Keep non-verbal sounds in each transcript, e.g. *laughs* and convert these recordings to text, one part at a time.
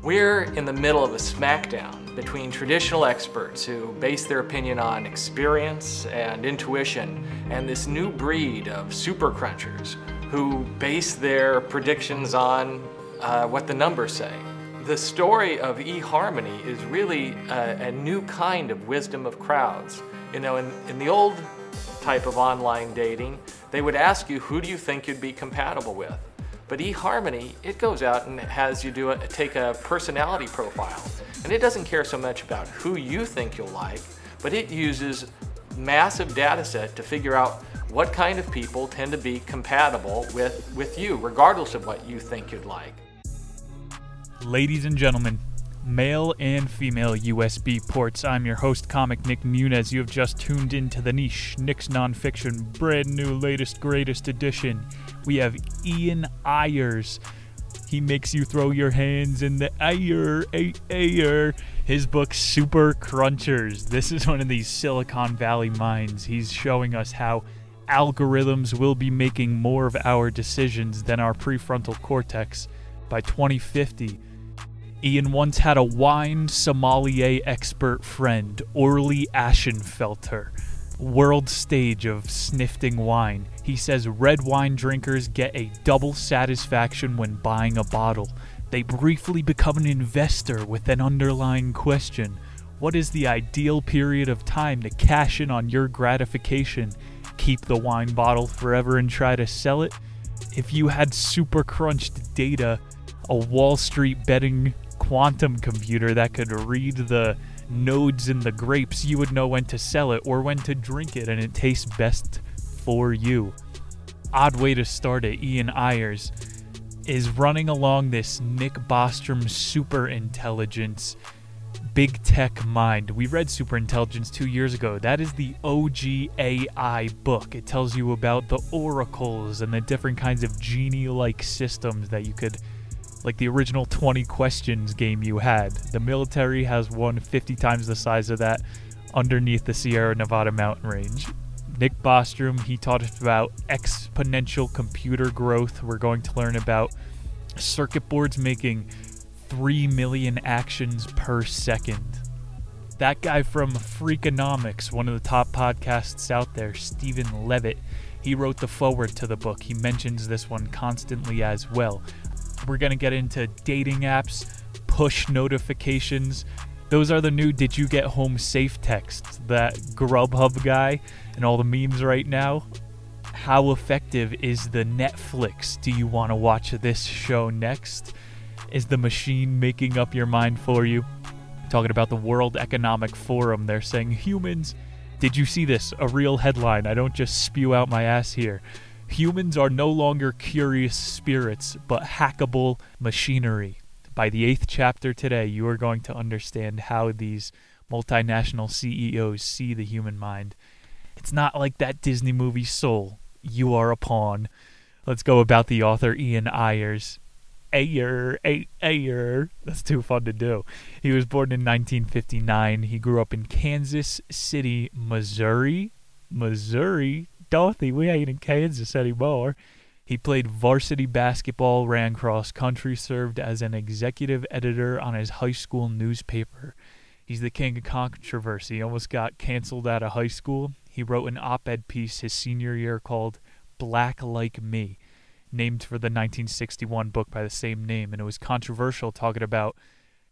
We're in the middle of a smackdown between traditional experts who base their opinion on experience and intuition and this new breed of super crunchers who base their predictions on uh, what the numbers say. The story of eHarmony is really a, a new kind of wisdom of crowds. You know, in, in the old type of online dating, they would ask you, who do you think you'd be compatible with? But eHarmony, it goes out and has you do a, take a personality profile. And it doesn't care so much about who you think you'll like, but it uses massive data set to figure out what kind of people tend to be compatible with, with you, regardless of what you think you'd like. Ladies and gentlemen, male and female USB ports. I'm your host, comic Nick Muniz. You have just tuned into the niche, Nick's Nonfiction, brand new, latest, greatest edition. We have Ian Ayres. He makes you throw your hands in the air, air. His book, Super Crunchers. This is one of these Silicon Valley minds. He's showing us how algorithms will be making more of our decisions than our prefrontal cortex by 2050 Ian once had a wine sommelier expert friend, Orley Ashenfelter, world stage of snifting wine. He says red wine drinkers get a double satisfaction when buying a bottle. They briefly become an investor with an underlying question What is the ideal period of time to cash in on your gratification? Keep the wine bottle forever and try to sell it? If you had super crunched data, a Wall Street betting quantum computer that could read the nodes in the grapes, you would know when to sell it or when to drink it, and it tastes best for you. Odd way to start it, Ian Ayres is running along this Nick Bostrom super intelligence big tech mind. We read Super Intelligence two years ago. That is the OG AI book. It tells you about the oracles and the different kinds of genie like systems that you could like the original 20 questions game you had. The military has one 50 times the size of that underneath the Sierra Nevada mountain range. Nick Bostrom, he taught us about exponential computer growth. We're going to learn about circuit boards making 3 million actions per second. That guy from Freakonomics, one of the top podcasts out there, Steven Levitt, he wrote the foreword to the book. He mentions this one constantly as well. We're going to get into dating apps, push notifications. Those are the new Did You Get Home Safe texts. That Grubhub guy and all the memes right now. How effective is the Netflix? Do you want to watch this show next? Is the machine making up your mind for you? Talking about the World Economic Forum, they're saying humans. Did you see this? A real headline. I don't just spew out my ass here. Humans are no longer curious spirits, but hackable machinery. By the eighth chapter today, you are going to understand how these multinational CEOs see the human mind. It's not like that Disney movie Soul. You are a pawn. Let's go about the author Ian Ayres. Ayer, Ayer. That's too fun to do. He was born in 1959. He grew up in Kansas City, Missouri. Missouri? Dorothy, we ain't in Kansas anymore. He played varsity basketball, ran cross country, served as an executive editor on his high school newspaper. He's the king of controversy. He almost got canceled out of high school. He wrote an op ed piece his senior year called Black Like Me, named for the 1961 book by the same name. And it was controversial, talking about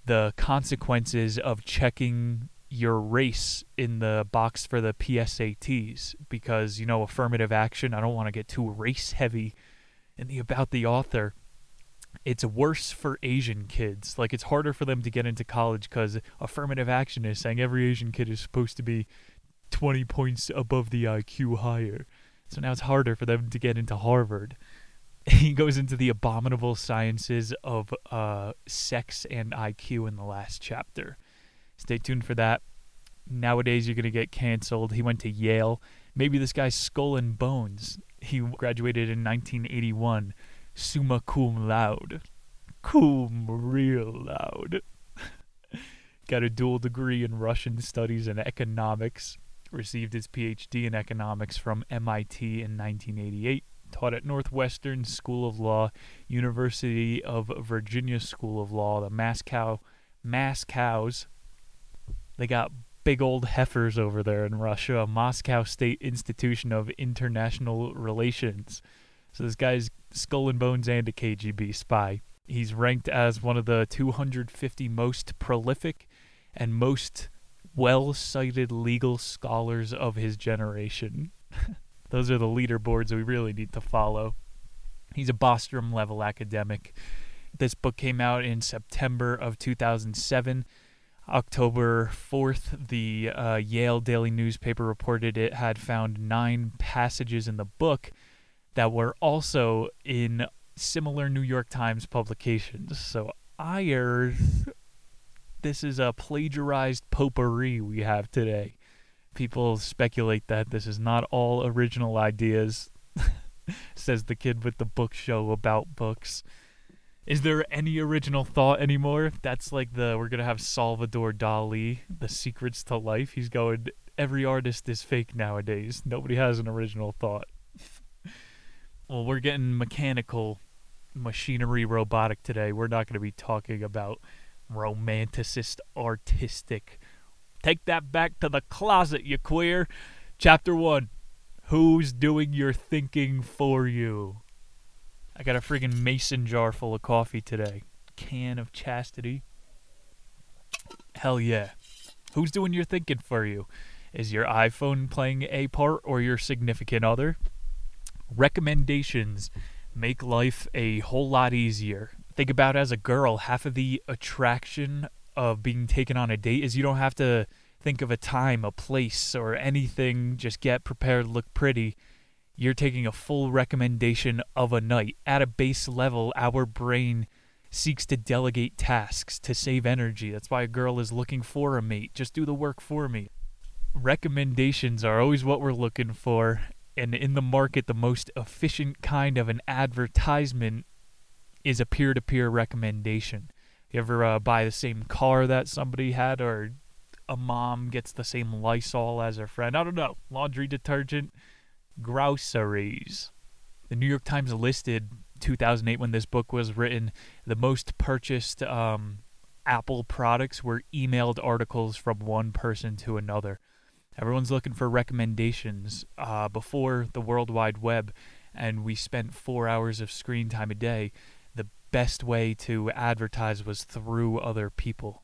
the consequences of checking your race in the box for the PSATs because you know affirmative action. I don't want to get too race heavy in the about the author. It's worse for Asian kids. Like it's harder for them to get into college because affirmative action is saying every Asian kid is supposed to be 20 points above the IQ higher. So now it's harder for them to get into Harvard. *laughs* He goes into the abominable sciences of uh, sex and IQ in the last chapter Stay tuned for that. Nowadays, you're going to get canceled. He went to Yale. Maybe this guy's skull and bones. He graduated in 1981, summa cum laude. Cum real loud. *laughs* Got a dual degree in Russian studies and economics. Received his PhD in economics from MIT in 1988. taught at Northwestern School of Law, University of Virginia School of Law, the Moscow Mass Cows. They got big old heifers over there in Russia, a Moscow State Institution of International Relations. So this guy's skull and bones and a KGB spy. He's ranked as one of the 250 most prolific and most well cited legal scholars of his generation. *laughs* Those are the leaderboards we really need to follow. He's a Bostrom level academic. This book came out in September of 2007. October 4th, the uh, Yale Daily newspaper reported it had found nine passages in the book that were also in similar New York Times publications. So, I this is a plagiarized potpourri we have today. People speculate that this is not all original ideas, *laughs* says the kid with the book show about books. Is there any original thought anymore? That's like the we're gonna have Salvador Dali, the secrets to life. He's going. Every artist is fake nowadays. Nobody has an original thought. *laughs* well, we're getting mechanical, machinery, robotic today. We're not gonna be talking about romanticist, artistic. Take that back to the closet, you queer. Chapter one. Who's doing your thinking for you? I got a friggin' mason jar full of coffee today. Can of chastity. Hell yeah. Who's doing your thinking for you? Is your iPhone playing a part or your significant other? Recommendations make life a whole lot easier. Think about as a girl, half of the attraction of being taken on a date is you don't have to think of a time, a place, or anything. Just get prepared, look pretty you're taking a full recommendation of a night. At a base level, our brain seeks to delegate tasks to save energy. That's why a girl is looking for a mate. Just do the work for me. Recommendations are always what we're looking for. And in the market, the most efficient kind of an advertisement is a peer to peer recommendation. You ever uh, buy the same car that somebody had, or a mom gets the same Lysol as her friend? I don't know. Laundry detergent groceries. The New York Times listed 2008 when this book was written the most purchased um, Apple products were emailed articles from one person to another. Everyone's looking for recommendations uh, before the World Wide Web, and we spent four hours of screen time a day. The best way to advertise was through other people.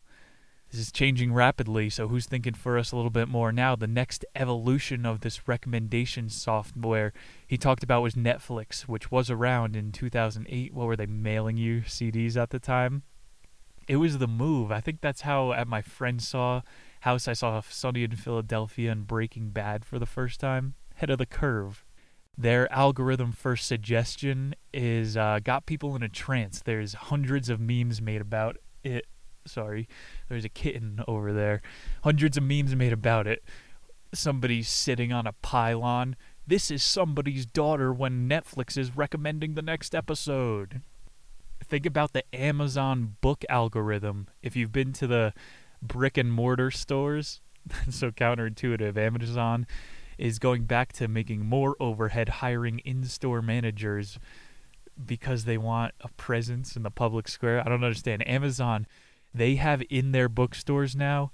This is changing rapidly, so who's thinking for us a little bit more now? The next evolution of this recommendation software he talked about was Netflix, which was around in 2008. What were they mailing you CDs at the time? It was the move. I think that's how at my friend saw house I saw Sunny in Philadelphia and Breaking Bad for the first time. Head of the curve. Their algorithm for suggestion is uh, got people in a trance. There's hundreds of memes made about it sorry, there's a kitten over there. Hundreds of memes made about it. Somebody's sitting on a pylon. This is somebody's daughter when Netflix is recommending the next episode. Think about the Amazon book algorithm. If you've been to the brick and mortar stores, *laughs* so counterintuitive. Amazon is going back to making more overhead, hiring in store managers because they want a presence in the public square. I don't understand. Amazon they have in their bookstores now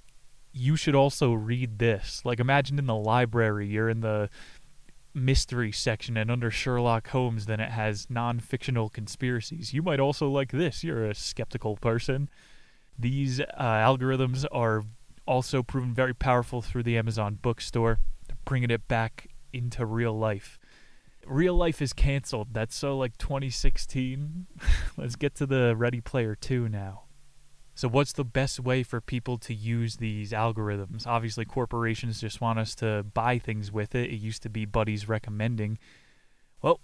you should also read this. Like imagine in the library you're in the mystery section and under Sherlock Holmes then it has non-fictional conspiracies. You might also like this. You're a skeptical person. These uh, algorithms are also proven very powerful through the Amazon bookstore bringing it back into real life. Real life is canceled. That's so like 2016 *laughs* let's get to the ready player 2 now so, what's the best way for people to use these algorithms? Obviously, corporations just want us to buy things with it. It used to be buddies recommending. Well,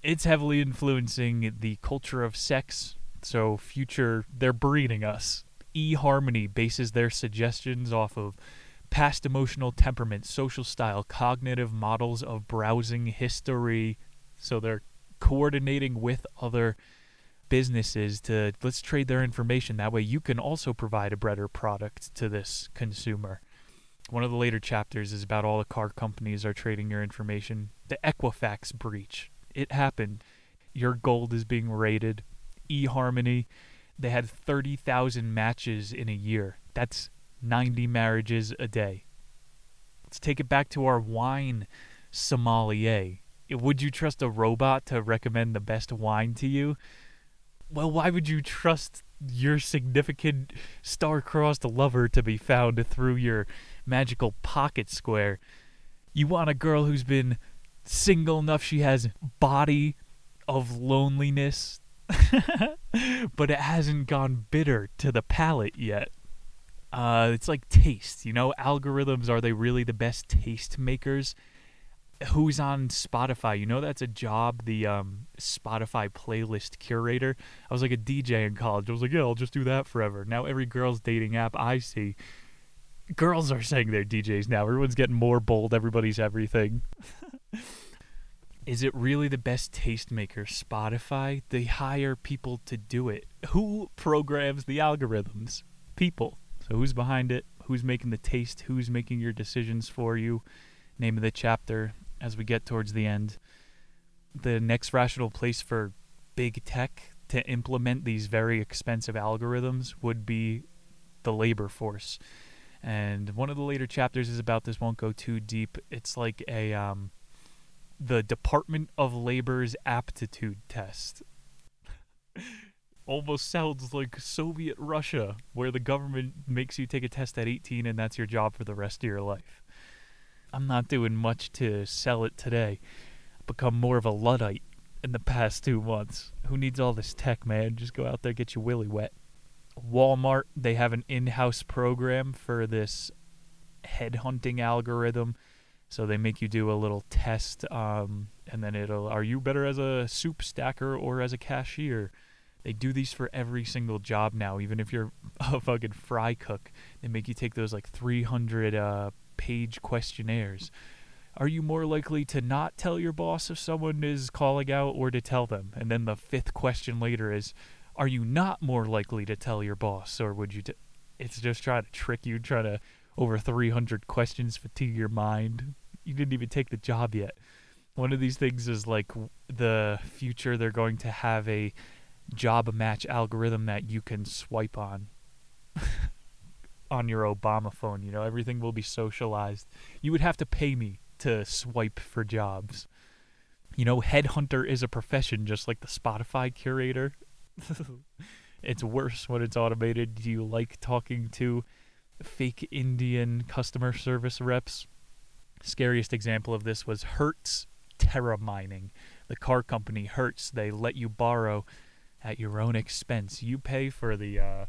it's heavily influencing the culture of sex. So, future, they're breeding us. eHarmony bases their suggestions off of past emotional temperament, social style, cognitive models of browsing history. So, they're coordinating with other businesses to let's trade their information. That way you can also provide a better product to this consumer. One of the later chapters is about all the car companies are trading your information. The Equifax breach. It happened. Your gold is being rated. eHarmony, they had 30,000 matches in a year. That's 90 marriages a day. Let's take it back to our wine sommelier. Would you trust a robot to recommend the best wine to you? Well, why would you trust your significant star-crossed lover to be found through your magical pocket square? You want a girl who's been single enough she has body of loneliness, *laughs* but it hasn't gone bitter to the palate yet. Uh, it's like taste, you know. Algorithms are they really the best taste makers? Who's on Spotify? You know that's a job. The um, Spotify playlist curator. I was like a DJ in college. I was like, yeah, I'll just do that forever. Now every girl's dating app I see, girls are saying they're DJs now. Everyone's getting more bold. Everybody's everything. *laughs* Is it really the best tastemaker? Spotify? They hire people to do it. Who programs the algorithms? People. So who's behind it? Who's making the taste? Who's making your decisions for you? Name of the chapter as we get towards the end. The next rational place for big tech to implement these very expensive algorithms would be the labor force. And one of the later chapters is about this, won't go too deep. It's like a um, the Department of Labor's aptitude test. *laughs* Almost sounds like Soviet Russia, where the government makes you take a test at 18 and that's your job for the rest of your life. I'm not doing much to sell it today. I've become more of a Luddite in the past two months. Who needs all this tech, man? Just go out there, get your willy wet. Walmart, they have an in house program for this headhunting algorithm so they make you do a little test, um, and then it'll are you better as a soup stacker or as a cashier? They do these for every single job now, even if you're *laughs* a fucking fry cook. They make you take those like 300 uh, page questionnaires. Are you more likely to not tell your boss if someone is calling out or to tell them? And then the fifth question later is, are you not more likely to tell your boss or would you? T-? It's just trying to trick you, trying to over 300 questions fatigue your mind you didn't even take the job yet. One of these things is like the future. They're going to have a job match algorithm that you can swipe on *laughs* on your Obama phone. You know, everything will be socialized. You would have to pay me to swipe for jobs. You know, headhunter is a profession, just like the Spotify curator. *laughs* it's worse when it's automated. Do you like talking to fake Indian customer service reps? Scariest example of this was Hertz Terra Mining. The car company Hertz, they let you borrow at your own expense. You pay for the uh,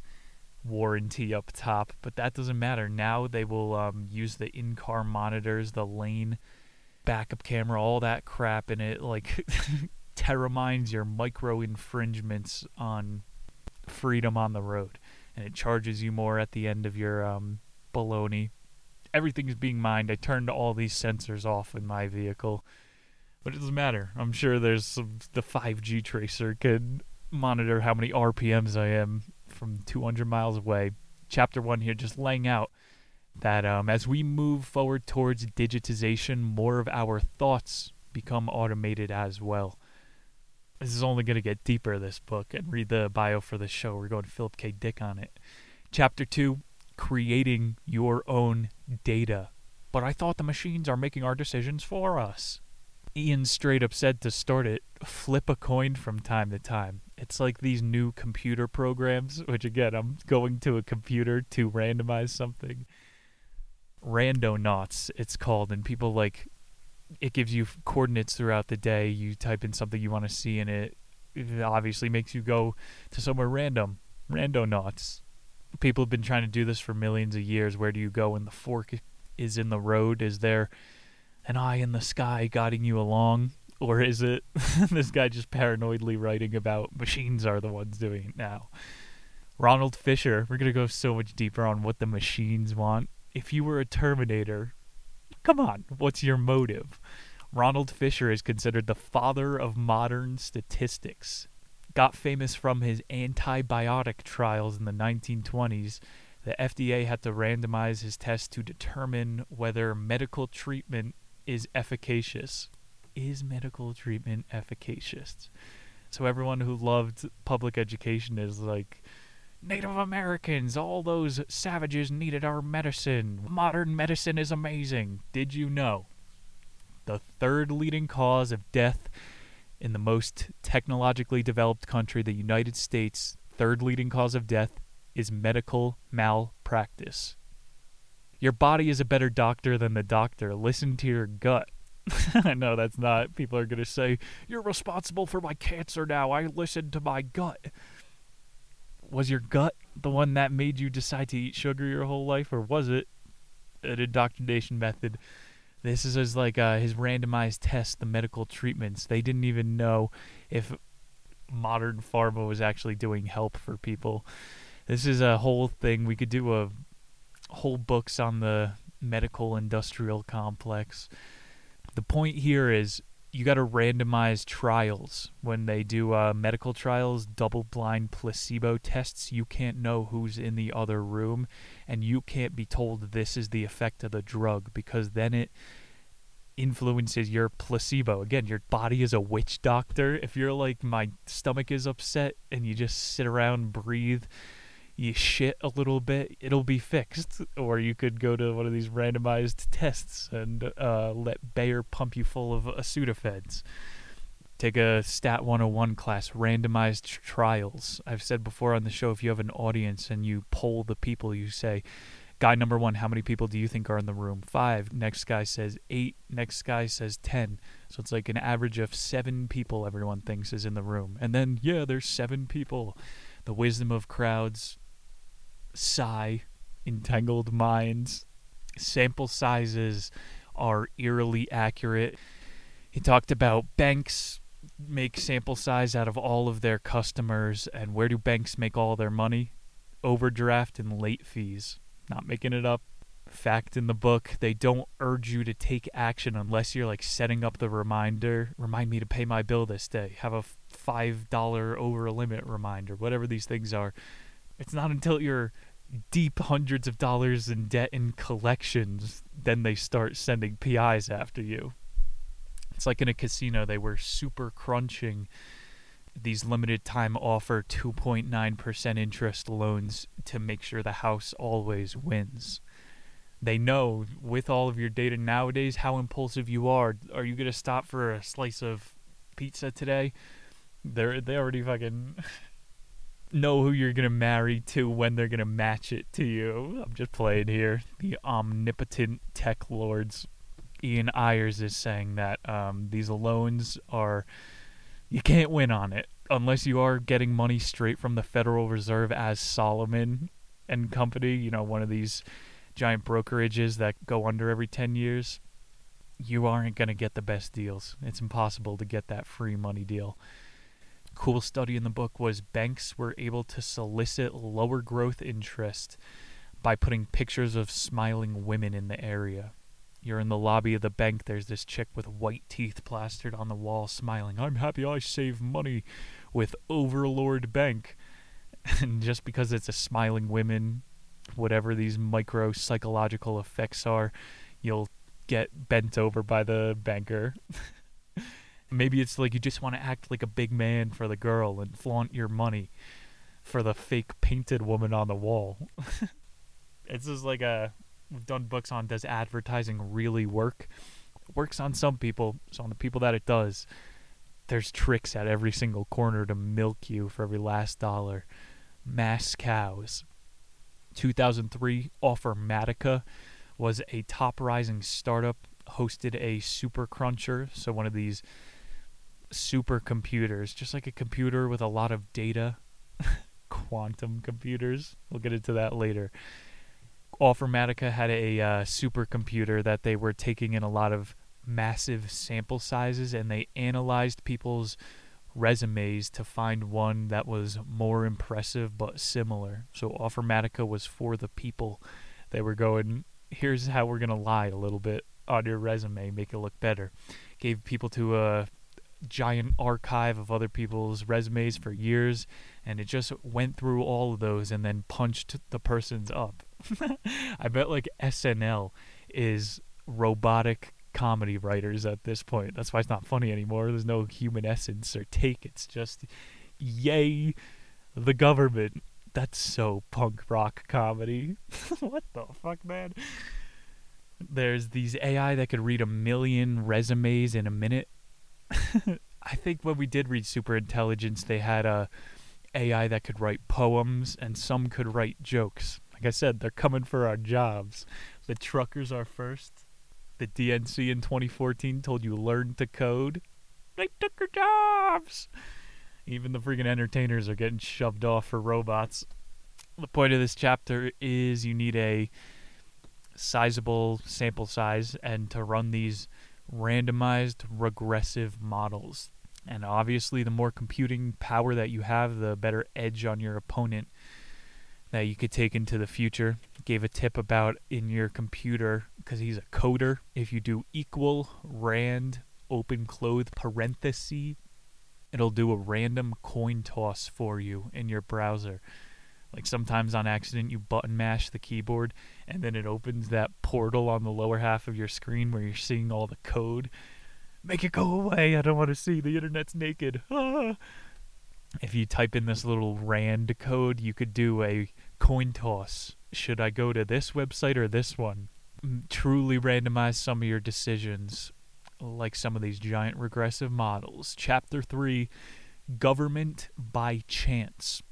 warranty up top, but that doesn't matter. Now they will um, use the in car monitors, the lane backup camera, all that crap, and it like *laughs* terra mines your micro infringements on freedom on the road. And it charges you more at the end of your um, baloney everything is being mined. I turned all these sensors off in my vehicle, but it doesn't matter. I'm sure there's some, the 5G tracer can monitor how many RPMs I am from 200 miles away. Chapter one here, just laying out that um, as we move forward towards digitization, more of our thoughts become automated as well. This is only going to get deeper, this book, and read the bio for the show. We're going to Philip K. Dick on it. Chapter 2 creating your own data. But I thought the machines are making our decisions for us. Ian straight up said to start it, flip a coin from time to time. It's like these new computer programs, which again, I'm going to a computer to randomize something. Randonauts, it's called, and people like it gives you coordinates throughout the day. You type in something you want to see, and it, it obviously makes you go to somewhere random. Randonauts people have been trying to do this for millions of years. Where do you go when the fork is in the road? Is there an eye in the sky guiding you along? Or is it *laughs* this guy just paranoidly writing about machines are the ones doing it now? Ronald Fisher, we're going to go so much deeper on what the machines want. If you were a Terminator, come on, what's your motive? Ronald Fisher is considered the father of modern statistics got famous from his antibiotic trials in the 1920s. The FDA had to randomize his tests to determine whether medical treatment is efficacious. is medical treatment efficacious? So everyone who loved public education is like, Native Americans, all those savages needed our medicine. Modern medicine is amazing. Did you know? The third leading cause of death in the most technologically developed country, the United States, third leading cause of death is medical malpractice. Your body is a better doctor than the doctor. Listen to your gut. *laughs* no, that's not. People are going to say, You're responsible for my cancer now. I listened to my gut. Was your gut the one that made you decide to eat sugar your whole life, or was it an indoctrination method? This is like uh, his randomized test, the medical treatments. They didn't even know if modern pharma was actually doing help for people. This is a whole thing. We could do a whole books on the medical industrial complex. The point here is you got to randomize trials when they do uh, medical trials, double blind placebo tests. You can't know who's in the other room, and you can't be told this is the effect of the drug because then it influences your placebo. Again, your body is a witch doctor. If you're like, my stomach is upset, and you just sit around, breathe, you shit a little bit, it'll be fixed. Or you could go to one of these randomized tests and uh, let Bayer pump you full of a Sudafeds. Take a Stat 101 class, randomized trials. I've said before on the show if you have an audience and you poll the people, you say, Guy number one, how many people do you think are in the room? Five. Next guy says eight. Next guy says ten. So it's like an average of seven people everyone thinks is in the room. And then, yeah, there's seven people. The wisdom of crowds, sigh, entangled minds, sample sizes are eerily accurate. He talked about banks make sample size out of all of their customers, and where do banks make all their money? Overdraft and late fees. Not making it up. Fact in the book, they don't urge you to take action unless you're like setting up the reminder. Remind me to pay my bill this day. Have a $5 over a limit reminder, whatever these things are. It's not until you're deep hundreds of dollars in debt in collections then they start sending PIs after you. It's like in a casino, they were super crunching these limited time offer 2.9% interest loans to make sure the house always wins. They know with all of your data nowadays how impulsive you are. Are you going to stop for a slice of pizza today? They're they already fucking *laughs* know who you're gonna marry to when they're gonna match it to you. I'm just playing here. The omnipotent tech lords. Ian Ayres is saying that um, these loans are you can't win on it unless you are getting money straight from the Federal Reserve as Solomon and Company. You know, one of these giant brokerages that go under every ten years. You aren't gonna get the best deals. It's impossible to get that free money deal cool study in the book was banks were able to solicit lower growth interest by putting pictures of smiling women in the area. You're in the lobby of the bank, there's this chick with white teeth plastered on the wall smiling. I'm happy I save money with Overlord Bank. *laughs* And just because it's a smiling woman, whatever these micro psychological effects are, you'll get bent over by the banker. *laughs* Maybe it's like you just want to act like a big man for the girl and flaunt your money for the fake painted woman on the wall. *laughs* it's just like a we've done books on does advertising really work? It works on some people, so on the people that it does, there's tricks at every single corner to milk you for every last dollar. Mass cows. 2003 Offermatica was a top rising startup hosted a super cruncher, so one of these supercomputers, just like a computer with a lot of data. *laughs* Quantum computers. We'll get into that later. Offermatica had a uh, supercomputer that they were taking in a lot of massive sample sizes and they analyzed people's resumes to find one that was more impressive but similar. So Offermatica was for the people. They were going, here's how we're going to lie a little bit on your resume, make it look better. Gave people to a giant archive of other people's resumes for years, and it just went through all of those and then punched the person's up. *laughs* I bet like SNL is robotic comedy writers at this point. That's why it's not funny anymore. There's no human essence or take. It's just, yay, the government. That's so punk rock comedy. *laughs* what the fuck, man? There's these AI that could read a million resumes in a minute. *laughs* I think when we did read Super Intelligence, they had a AI that could write poems and some could write jokes. Like I said, they're coming for our jobs. The truckers are first. The DNC in 2014 told you learn to code. They took your jobs. Even the freaking entertainers are getting shoved off for robots. The point of this chapter is you need a sizable sample size and to run these randomized regressive models. And obviously, the more computing power that you have, the better edge on your opponent that you could take into the future. Gave a tip about in your computer because he's a coder. If you do equal rand open close parenthesis, it'll do a random coin toss for you in your browser. Like sometimes on accident you button mash the keyboard and then it opens that portal on the lower half of your screen where you're seeing all the code. Make it go away. I don't want to see the internet's naked. Ah. *laughs* If you type in this little rand code, you could do a coin toss. Should I go to this website or this one? Truly randomize some of your decisions, like some of these giant regressive models. Chapter 3 Government by Chance.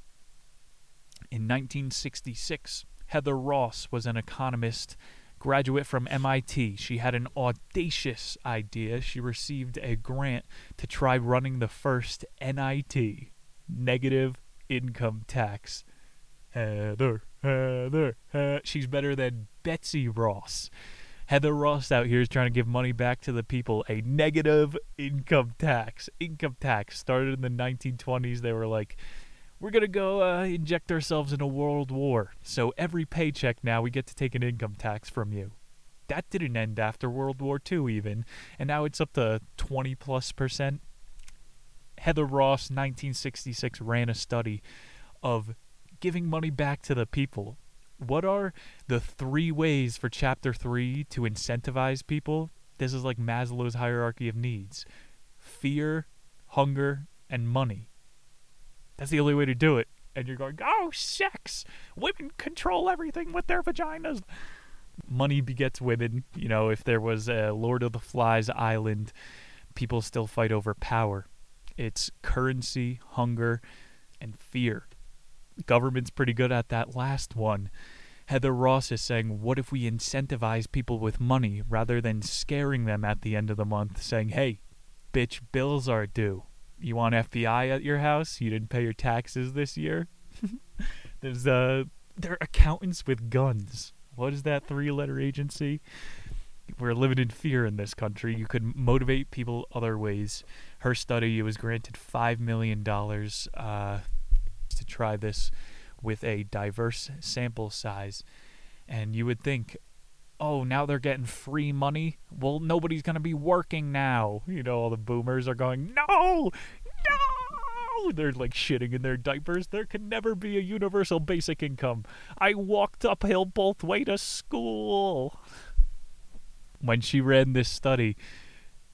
In 1966, Heather Ross was an economist, graduate from MIT. She had an audacious idea. She received a grant to try running the first NIT, negative income tax. Heather, Heather, Heather. She's better than Betsy Ross. Heather Ross out here is trying to give money back to the people. A negative income tax. Income tax started in the 1920s. They were like, we're going to go uh, inject ourselves in a world war. So every paycheck now we get to take an income tax from you. That didn't end after World War II, even. And now it's up to 20 plus percent. Heather Ross, 1966, ran a study of giving money back to the people. What are the three ways for Chapter 3 to incentivize people? This is like Maslow's hierarchy of needs fear, hunger, and money. That's the only way to do it. And you're going, oh, sex! Women control everything with their vaginas. Money begets women. You know, if there was a Lord of the Flies island, people still fight over power. It's currency, hunger, and fear. Government's pretty good at that last one. Heather Ross is saying, what if we incentivize people with money rather than scaring them at the end of the month, saying, hey, bitch, bills are due you want FBI at your house? You didn't pay your taxes this year? *laughs* There's uh they're accountants with guns. What is that three letter agency? We're living in fear in this country. You could motivate people other ways. Her study was granted five million dollars uh, to try this with a diverse sample size. And you would think, oh, now they're getting free money. Well, nobody's going to be working now. You know, all the boomers are going, no, no. They're like shitting in their diapers. There can never be a universal basic income. I walked uphill both way to school. When she ran this study,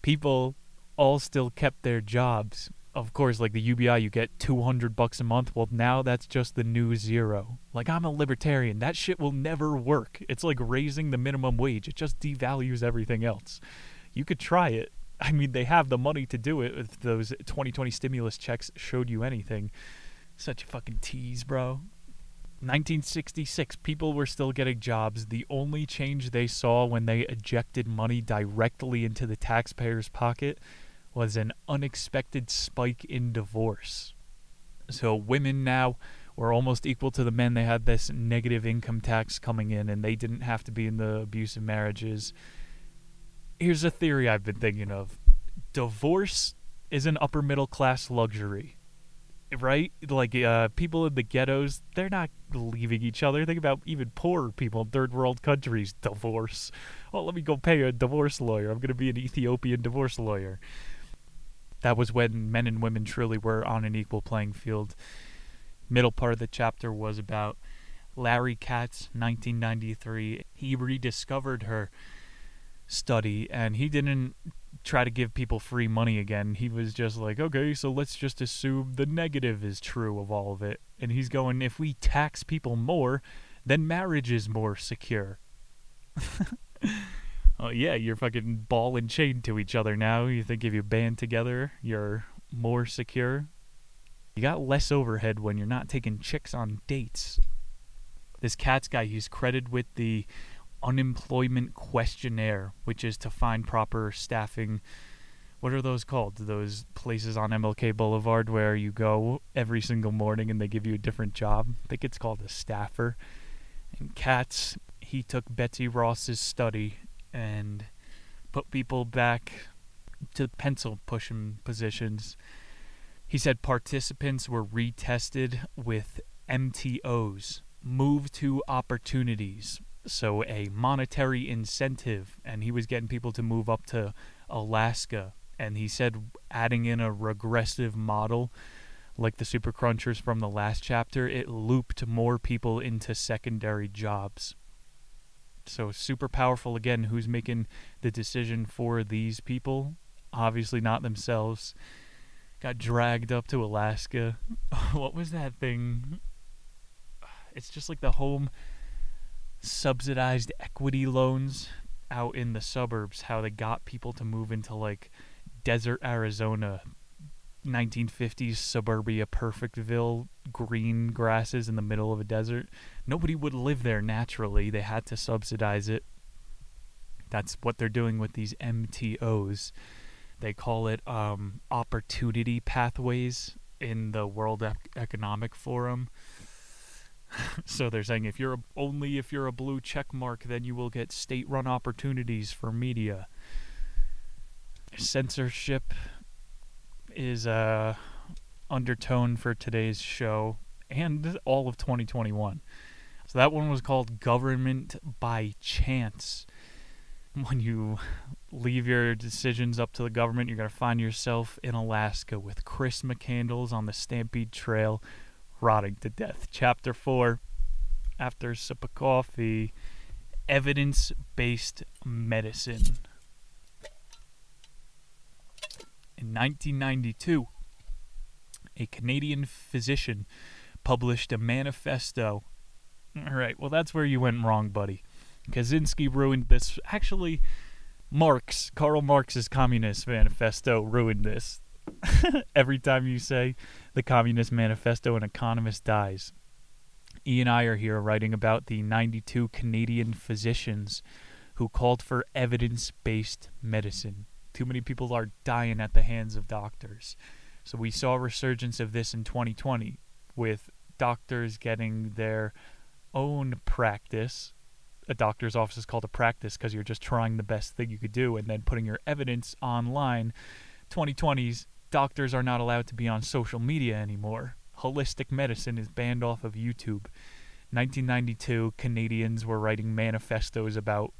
people all still kept their jobs of course, like the UBI, you get 200 bucks a month. Well, now that's just the new zero. Like, I'm a libertarian. That shit will never work. It's like raising the minimum wage, it just devalues everything else. You could try it. I mean, they have the money to do it if those 2020 stimulus checks showed you anything. Such a fucking tease, bro. 1966, people were still getting jobs. The only change they saw when they ejected money directly into the taxpayer's pocket was an unexpected spike in divorce. So women now were almost equal to the men. They had this negative income tax coming in, and they didn't have to be in the abusive marriages. Here's a theory I've been thinking of divorce is an upper middle class luxury. Right? Like, uh, people in the ghettos, they're not leaving each other. Think about even poorer people in third world countries. *laughs* Divorce. Oh, let me go pay a divorce lawyer. I'm going to be an Ethiopian divorce lawyer that was when men and women truly were on an equal playing field. Middle part of the chapter was about Larry Katz, 1993. He rediscovered her study, and he didn't try to give people free money again. He was just like, okay, so let's just assume the negative is true of all of it. And he's going, if we tax people more, then marriage is more secure. *laughs* oh, yeah, you're fucking ball and chain to each other now. You think if you band together, you're more secure? You got less overhead when you're not taking chicks on dates. This Katz guy, he's credited with the unemployment questionnaire, which is to find proper staffing. What are those called? Those places on MLK Boulevard where you go every single morning and they give you a different job. I think it's called a staffer. And Katz, he took Betsy Ross's study and put people back to pencil pushing positions. He said participants were retested with MTOs, move to opportunities, so a monetary incentive, and he was getting people to move up to Alaska. And he said adding in a regressive model like the super crunchers from the last chapter, it looped more people into secondary jobs. So super powerful again, who's making the decision for these people? Obviously not themselves. Got dragged up to Alaska. *laughs* what was that thing? It's just like the home subsidized equity loans out in the suburbs, how they got people to move into like desert Arizona, 1950s suburbia Perfectville, green grasses in the middle of a desert. Nobody would live there naturally. They had to subsidize it. That's what they're doing with these MTOs. They call it um, opportunity pathways in the World Economic Forum. *laughs* so they're saying if you're a, only if you're a blue check mark, then you will get state-run opportunities for media. Censorship is a undertone for today's show and all of 2021. So that one was called Government by Chance. When you leave your decisions up to the government, you're going to find yourself in Alaska with Chris McCandless on the Stampede Trail rotting to death. Chapter 4 After a sip of coffee Evidence based medicine. In 1992, a Canadian physician published a manifesto. All right, well, that's where you went wrong, buddy. Kaczynski ruined this. Actually, Marx, Karl Marx's Communist Manifesto ruined this. *laughs* Every time you say the Communist Manifesto, an economist dies. E and I are here writing about the 92 Canadian physicians who called for evidence based medicine. Too many people are dying at the hands of doctors. So we saw a resurgence of this in 2020 with doctors getting their own practice. A doctor's office is called a practice because you're just trying the best thing you could do and then putting your evidence online. 2020's doctors are not allowed to be on social media anymore. Holistic medicine is banned off of YouTube. 1992, Canadians were writing manifestos about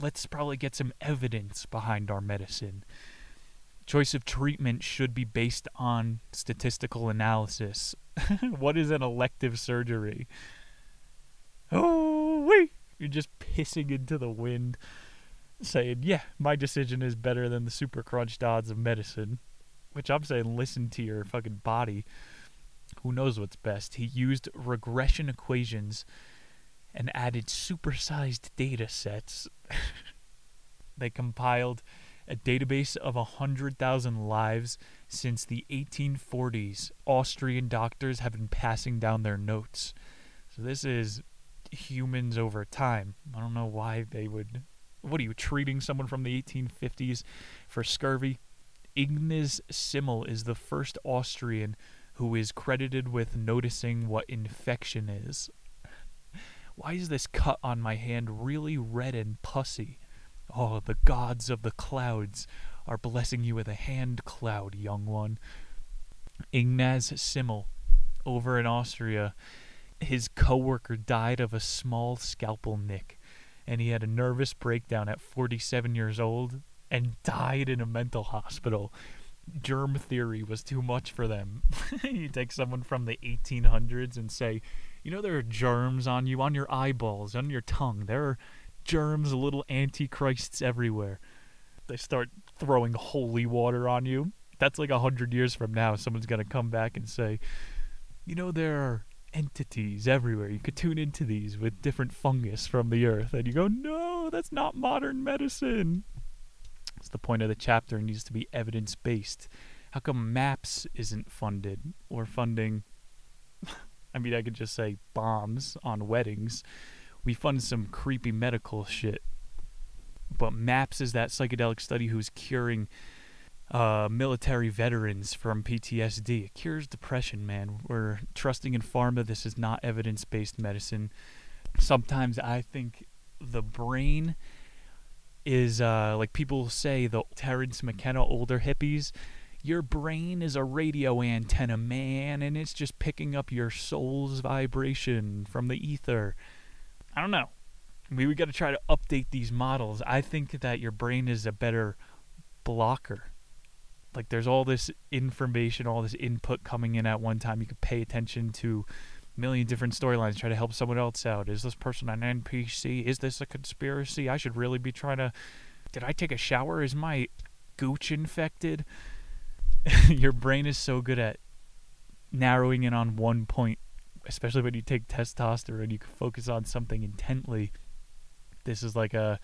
let's probably get some evidence behind our medicine. Choice of treatment should be based on statistical analysis. *laughs* what is an elective surgery? Oh, wait! You're just pissing into the wind, saying, yeah, my decision is better than the super crunched odds of medicine. Which I'm saying, listen to your fucking body. Who knows what's best? He used regression equations and added supersized data sets. *laughs* they compiled a database of 100,000 lives since the 1840s. Austrian doctors have been passing down their notes. So this is humans over time. I don't know why they would. What are you treating someone from the 1850s for scurvy? Ignaz Simmel is the first Austrian who is credited with noticing what infection is. Why is this cut on my hand really red and pussy? Oh, the gods of the clouds are blessing you with a hand cloud, young one. Ignaz Simmel, over in Austria, his coworker died of a small scalpel nick, and he had a nervous breakdown at 47 years old and died in a mental hospital. Germ theory was too much for them. *laughs* you take someone from the 1800s and say, you know, there are germs on you, on your eyeballs, on your tongue. There are germs, little antichrists everywhere. They start throwing holy water on you. That's like a hundred years from now. Someone's gonna come back and say, you know, there are entities everywhere. You could tune into these with different fungus from the earth, and you go, no, that's not modern medicine. It's the point of the chapter. It needs to be evidence based. How come MAPS isn't funded or funding? *laughs* I mean, I could just say bombs on weddings. We fund some creepy medical shit. But MAPS is that psychedelic study who's curing uh, military veterans from PTSD. It cures depression, man. We're trusting in pharma. This is not evidence based medicine. Sometimes I think the brain is uh, like people say the Terence McKenna older hippies. Your brain is a radio antenna, man, and it's just picking up your soul's vibration from the ether. I don't know. Maybe we got to try to update these models. I think that your brain is a better blocker like there's all this information, all this input coming in at one time. You could pay attention to million different storylines, try to help someone else out. Is this person an NPC? Is this a conspiracy? I should really be trying to. Did I take a shower? Is my gooch infected? *laughs* Your brain is so good at narrowing in on one point, especially when you take testosterone. You can focus on something intently. This is like a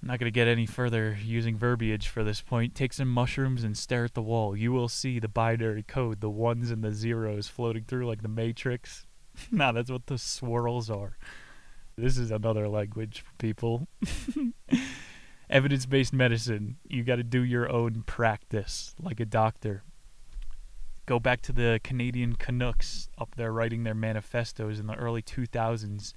I'm not going to get any further using verbiage for this point. Take some mushrooms and stare at the wall. You will see the binary code, the ones and the zeros floating through like the Matrix. *laughs* nah, that's what the swirls are. This is another language for people. *laughs* Evidence based medicine. You got to do your own practice like a doctor. Go back to the Canadian Canucks up there writing their manifestos in the early 2000s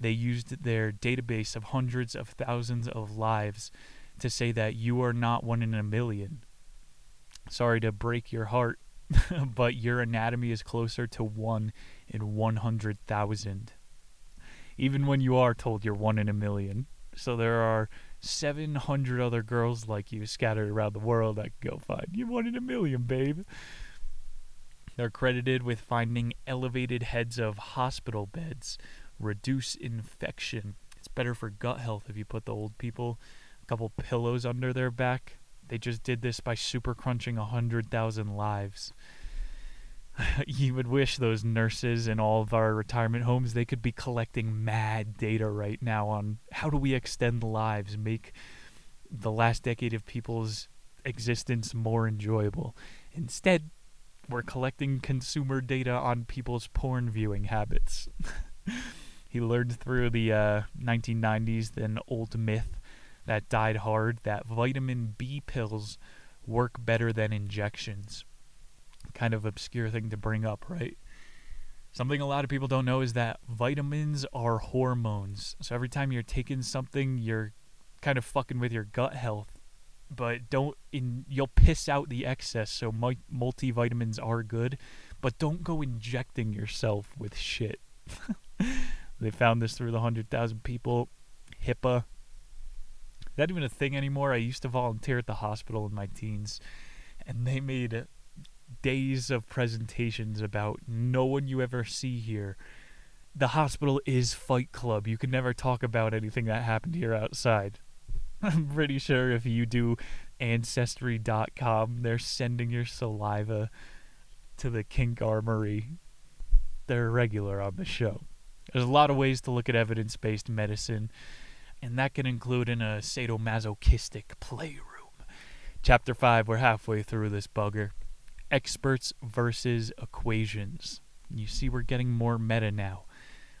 they used their database of hundreds of thousands of lives to say that you are not one in a million. Sorry to break your heart, *laughs* but your anatomy is closer to one in 100,000. Even when you are told you're one in a million. So there are 700 other girls like you scattered around the world I could go find. You're one in a million, babe. They're credited with finding elevated heads of hospital beds reduce infection. It's better for gut health if you put the old people a couple pillows under their back. They just did this by super crunching 100,000 lives. *laughs* you would wish those nurses in all of our retirement homes they could be collecting mad data right now on how do we extend lives, make the last decade of people's existence more enjoyable. Instead, we're collecting consumer data on people's porn viewing habits. *laughs* He learned through the uh, 1990s an old myth that died hard that vitamin B pills work better than injections. Kind of obscure thing to bring up, right? Something a lot of people don't know is that vitamins are hormones. So every time you're taking something, you're kind of fucking with your gut health. But don't in you'll piss out the excess. So multivitamins are good, but don't go injecting yourself with shit. *laughs* They found this through the 100,000 people. HIPAA. Is that even a thing anymore? I used to volunteer at the hospital in my teens, and they made days of presentations about no one you ever see here. The hospital is Fight Club. You can never talk about anything that happened here outside. *laughs* I'm pretty sure if you do Ancestry.com, they're sending your saliva to the kink armory. They're regular on the show. There's a lot of ways to look at evidence based medicine, and that can include in a sadomasochistic playroom. Chapter 5, we're halfway through this bugger. Experts versus equations. You see, we're getting more meta now.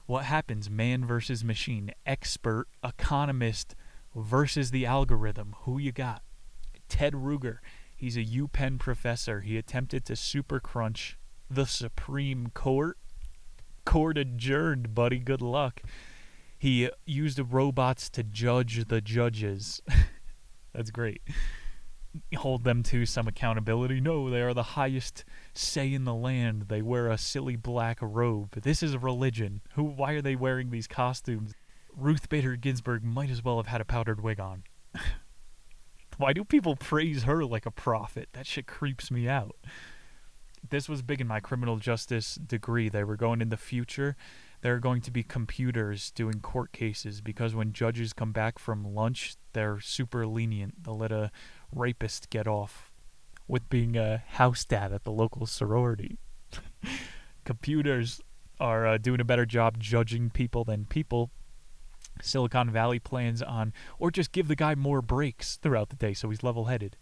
What happens, man versus machine? Expert, economist versus the algorithm. Who you got? Ted Ruger. He's a UPenn professor. He attempted to super crunch the Supreme Court court adjourned, buddy. Good luck. He uh, used robots to judge the judges. *laughs* That's great. Hold them to some accountability. No, they are the highest say in the land. They wear a silly black robe. This is a religion. Who? Why are they wearing these costumes? Ruth Bader Ginsburg might as well have had a powdered wig on. *laughs* why do people praise her like a prophet? That shit creeps me out this was big in my criminal justice degree. They were going in the future. there are going to be computers doing court cases because when judges come back from lunch, they're super lenient. They'll let a rapist get off with being a house dad at the local sorority. *laughs* computers are uh, doing a better job judging people than people. Silicon Valley plans on, or just give the guy more breaks throughout the day so he's level headed.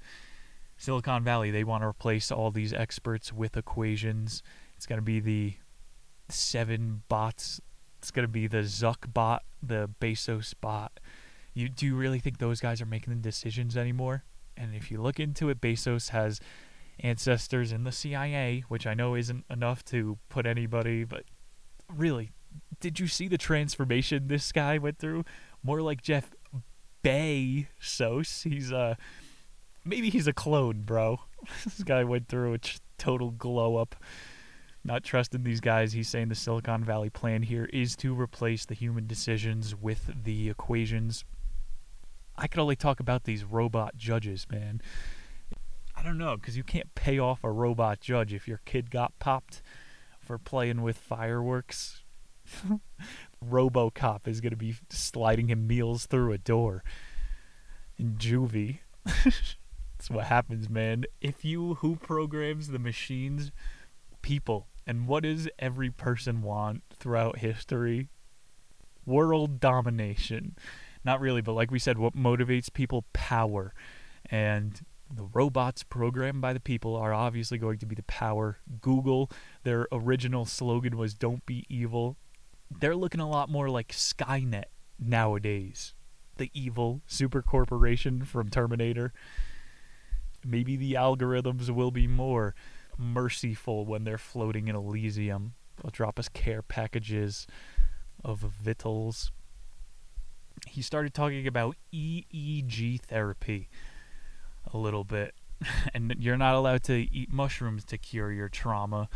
Silicon Valley, they want to replace all these experts with equations. It's going to be the seven bots. It's going to be the Zuck bot, the Bezos bot. You do you really think those guys are making the decisions anymore? And if you look into it, Bezos has ancestors in the CIA, which I know isn't enough to put anybody, but really, did you see the transformation this guy went through? More like Jeff Bezos. He's uh maybe he's a clone, bro. *laughs* this guy went through a total glow up. Not trusting these guys. He's saying the Silicon Valley plan here is to replace the human decisions with the equations. I could only talk about these robot judges, man. I don't know, because you can't pay off a robot judge if your kid got popped for playing with fireworks. *laughs* Robocop is going to be sliding him meals through a door in juvie. *laughs* That's what happens, man. If you who programs the machines, people. And what does every person want throughout history? World domination. Not really, but like we said, what motivates people? Power. And the robots programmed by the people are obviously going to be the power. Google, their original slogan was don't be evil. They're looking a lot more like Skynet nowadays. The evil super corporation from Terminator. Maybe the algorithms will be more merciful when they're floating in Elysium. They'll drop us care packages of victuals. He started talking about EEG therapy a little bit. *laughs* and you're not allowed to eat mushrooms to cure your trauma,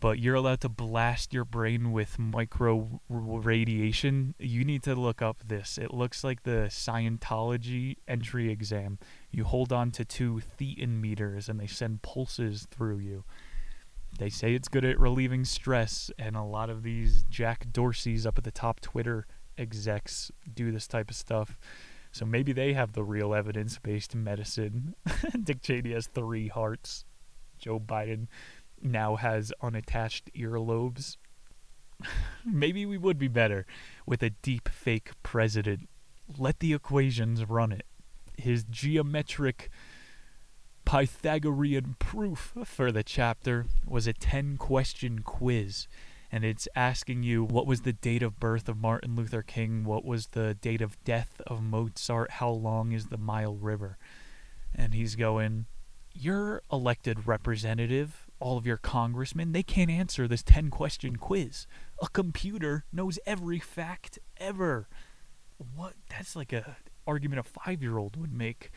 but you're allowed to blast your brain with micro radiation. You need to look up this. It looks like the Scientology entry exam. You hold on to two thetan meters and they send pulses through you. They say it's good at relieving stress, and a lot of these Jack Dorseys up at the top Twitter execs do this type of stuff. So maybe they have the real evidence based medicine. *laughs* Dick Cheney has three hearts. Joe Biden now has unattached earlobes. *laughs* maybe we would be better with a deep fake president. Let the equations run it. His geometric Pythagorean proof for the chapter was a 10 question quiz and it's asking you what was the date of birth of Martin Luther King, what was the date of death of Mozart, how long is the Nile River? And he's going, Your elected representative, all of your congressmen, they can't answer this 10 question quiz. A computer knows every fact ever. What? That's like a argument a five year old would make.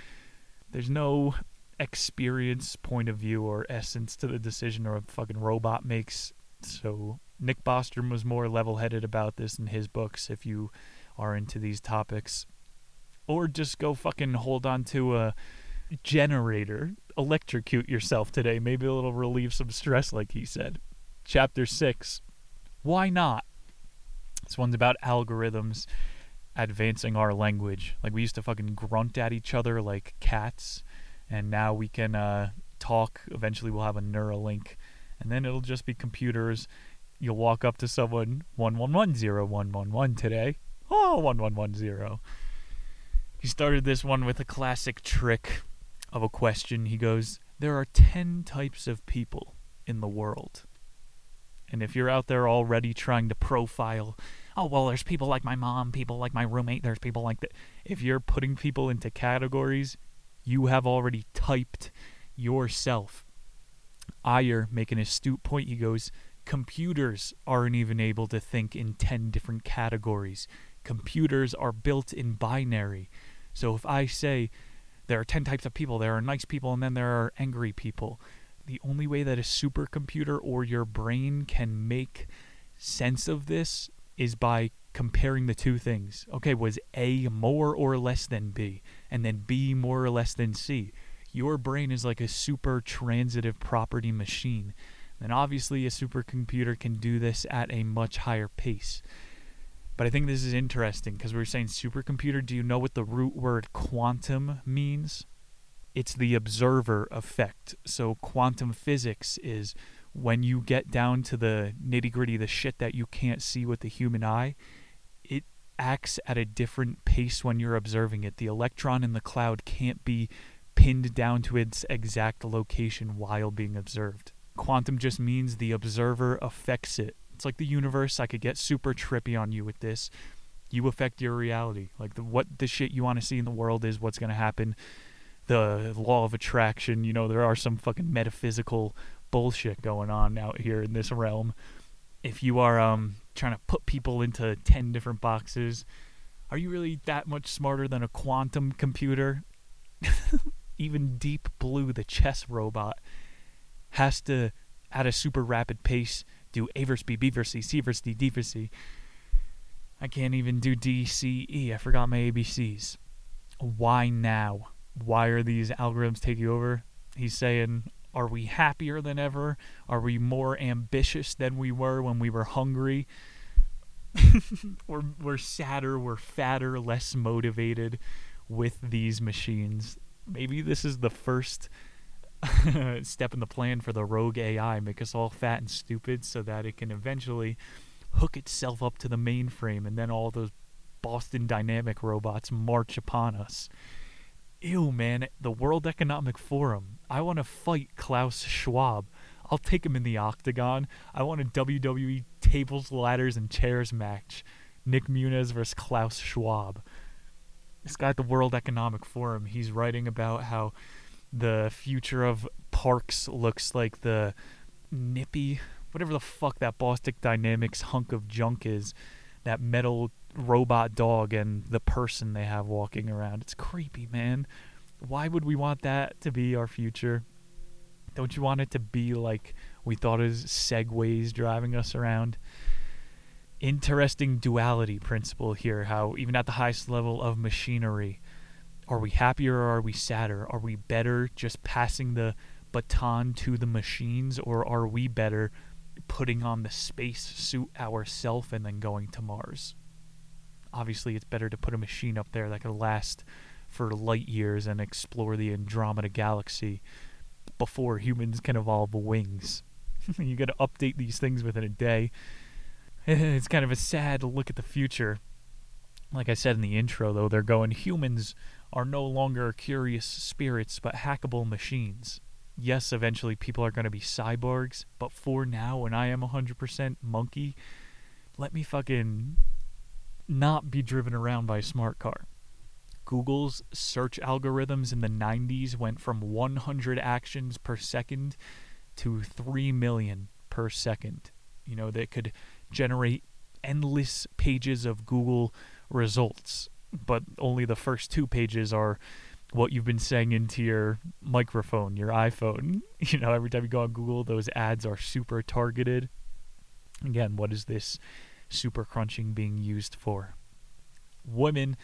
There's no experience, point of view, or essence to the decision or a fucking robot makes. So Nick Bostrom was more level headed about this in his books if you are into these topics. Or just go fucking hold on to a generator, electrocute yourself today. Maybe it'll relieve some stress, like he said. Chapter 6 Why not? This one's about algorithms advancing our language. Like we used to fucking grunt at each other like cats, and now we can uh, talk. Eventually, we'll have a Neuralink, and then it'll just be computers you'll walk up to someone one one one zero one one one today. Oh, one one one zero. He started this one with a classic trick of a question. He goes, "There are 10 types of people in the world." And if you're out there already trying to profile, oh, well, there's people like my mom, people like my roommate, there's people like that. If you're putting people into categories, you have already typed yourself. Ayres, making an astute point, he goes, Computers aren't even able to think in 10 different categories. Computers are built in binary. So if I say there are 10 types of people, there are nice people and then there are angry people, the only way that a supercomputer or your brain can make sense of this is by comparing the two things. Okay, was A more or less than B, and then B more or less than C? Your brain is like a super transitive property machine And obviously, a supercomputer can do this at a much higher pace. But I think this is interesting because we were saying supercomputer. Do you know what the root word quantum means? It's the observer effect. So, quantum physics is when you get down to the nitty gritty, the shit that you can't see with the human eye, it acts at a different pace when you're observing it. The electron in the cloud can't be pinned down to its exact location while being observed. Quantum just means the observer affects it. It's like the universe. I could get super trippy on you with this. You affect your reality. Like the, what the shit you want to see in the world is what's going to happen. The law of attraction, you know, there are some fucking metaphysical bullshit going on out here in this realm. If you are um trying to put people into 10 different boxes, are you really that much smarter than a quantum computer? *laughs* Even Deep Blue, the chess robot, has to, at a super rapid pace, do A versus B, B versus C, C versus D, D versus C. I can't even do D, C, E. I forgot my ABCs. Why now? Why are these algorithms taking over? He's saying, are we happier than ever? Are we more ambitious than we were when we were hungry? *laughs* we're, we're sadder, we're fatter, less motivated with these machines. Maybe this is the first *laughs* step in the plan for the rogue AI, make us all fat and stupid so that it can eventually hook itself up to the mainframe and then all those Boston Dynamic robots march upon us. Ew, man, the World Economic Forum. I want to fight Klaus Schwab. I'll take him in the octagon. I want a WWE tables, ladders, and chairs match. Nick Muniz versus Klaus Schwab. This guy at the World Economic Forum, he's writing about how the future of parks looks like the nippy, whatever the fuck that Boston Dynamics hunk of junk is, that metal robot dog and the person they have walking around. It's creepy, man. Why would we want that to be our future? Don't you want it to be like we thought as segways driving us around? Interesting duality principle here, how even at the highest level of machinery, are we happier or are we sadder? Are we better just passing the baton to the machines or are we better putting on the space suit ourselves and then going to Mars? obviously it's better to put a machine up there that can last for light years and explore the Andromeda galaxy before humans can evolve wings. *laughs* you got to update these things within a day. *laughs* It's kind of a sad look at the future. Like I said in the intro, though, they're going humans are no longer curious spirits but hackable machines. Yes, eventually people are going to be cyborgs, but for now, when I am 100% monkey, let me fucking not be driven around by a smart car. Google's search algorithms in the 90s went from 100 actions per second to 3 million per second. You know, that could generate endless pages of Google results, but only the first two pages are what you've been saying into your microphone, your iPhone. *laughs* You know, every time you go on Google, those ads are super targeted. Again, what is this super crunching being used for. Women